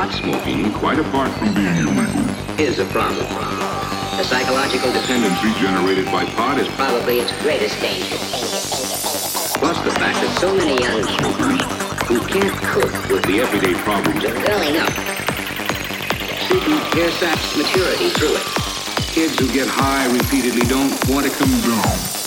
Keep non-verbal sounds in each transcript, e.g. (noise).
Pot smoking, quite apart from being illegal, is a problem. The psychological dependency generated by pot is probably its greatest danger. Plus the fact that so many young smokers who can't cope with the everyday problems of growing up seeking ersatz maturity through it. Kids who get high repeatedly don't want to come down.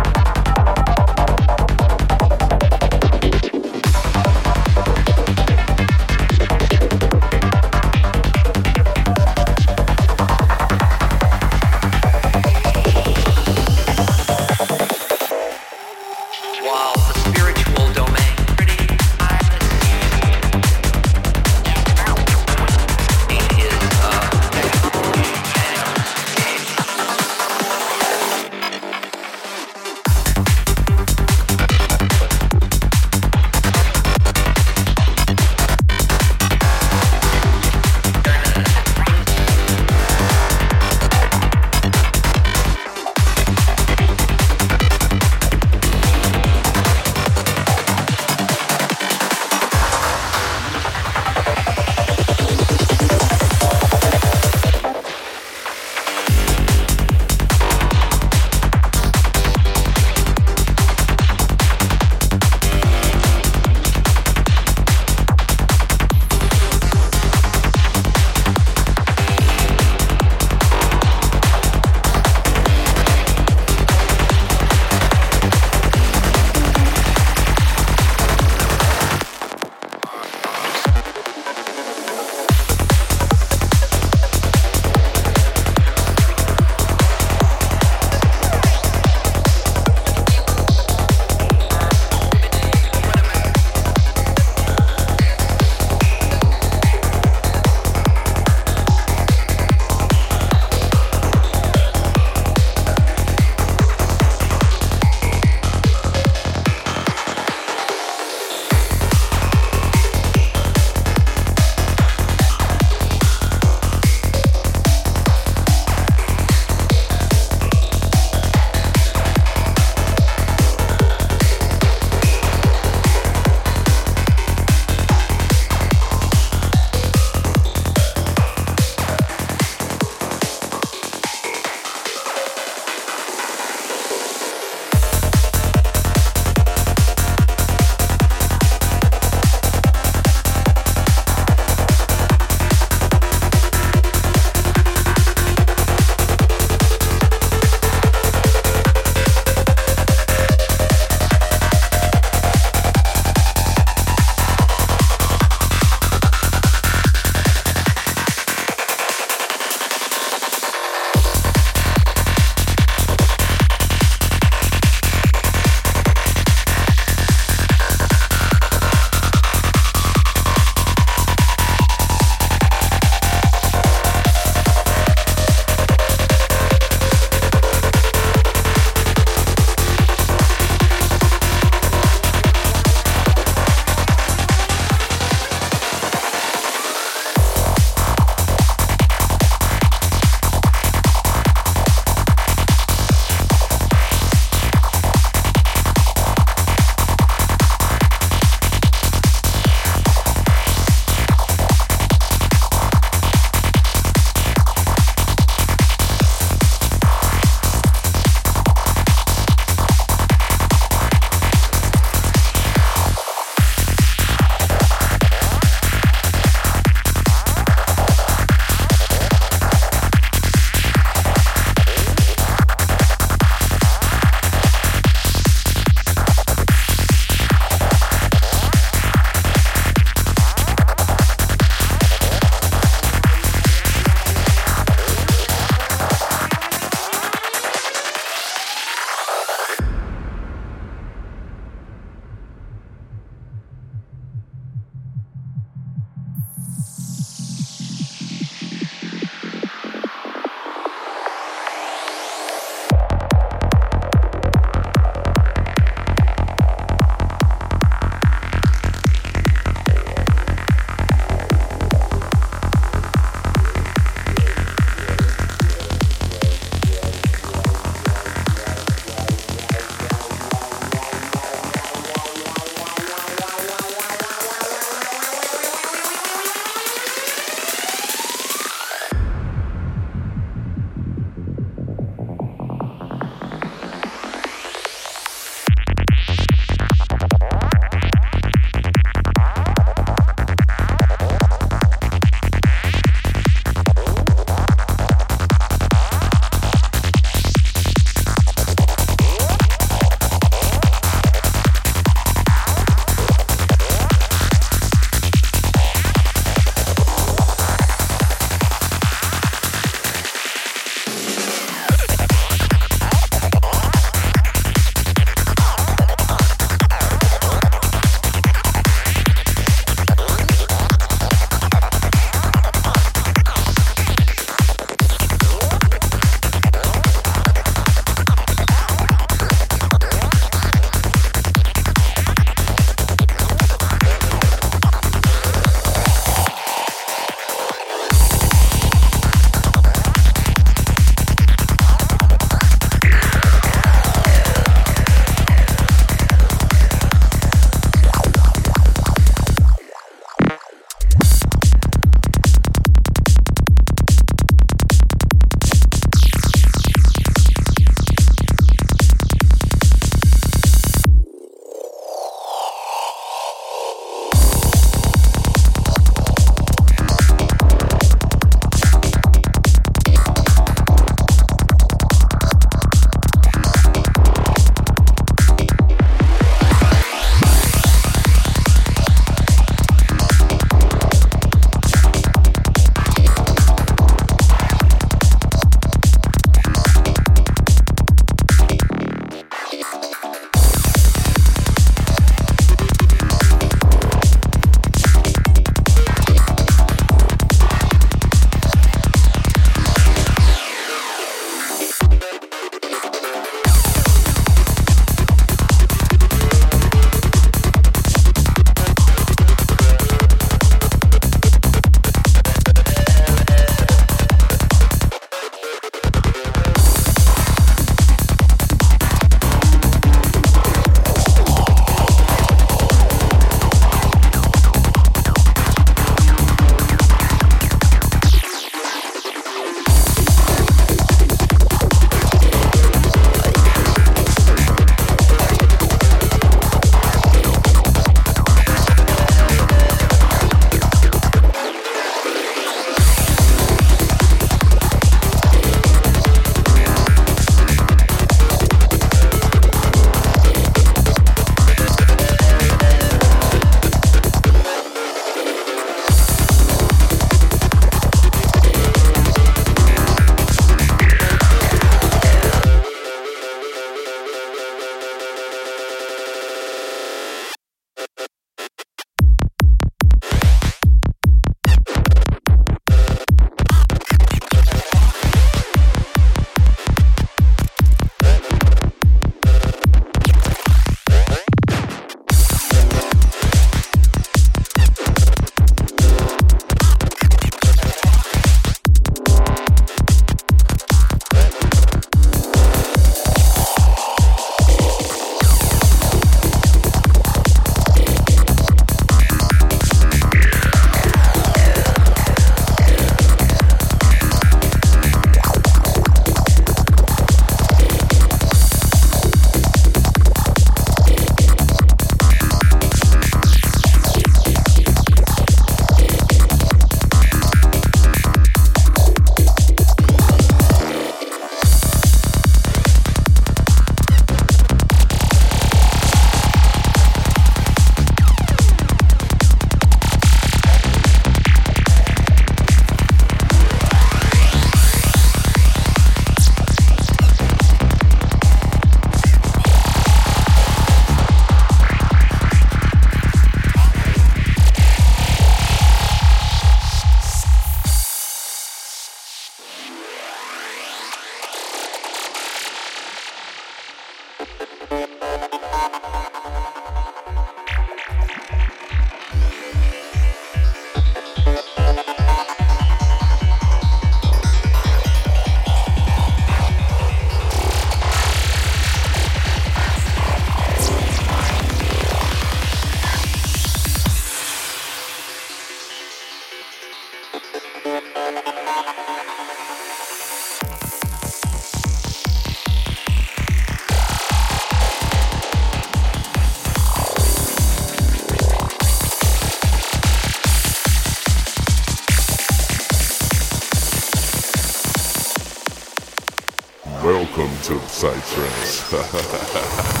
To Psytrance. (laughs)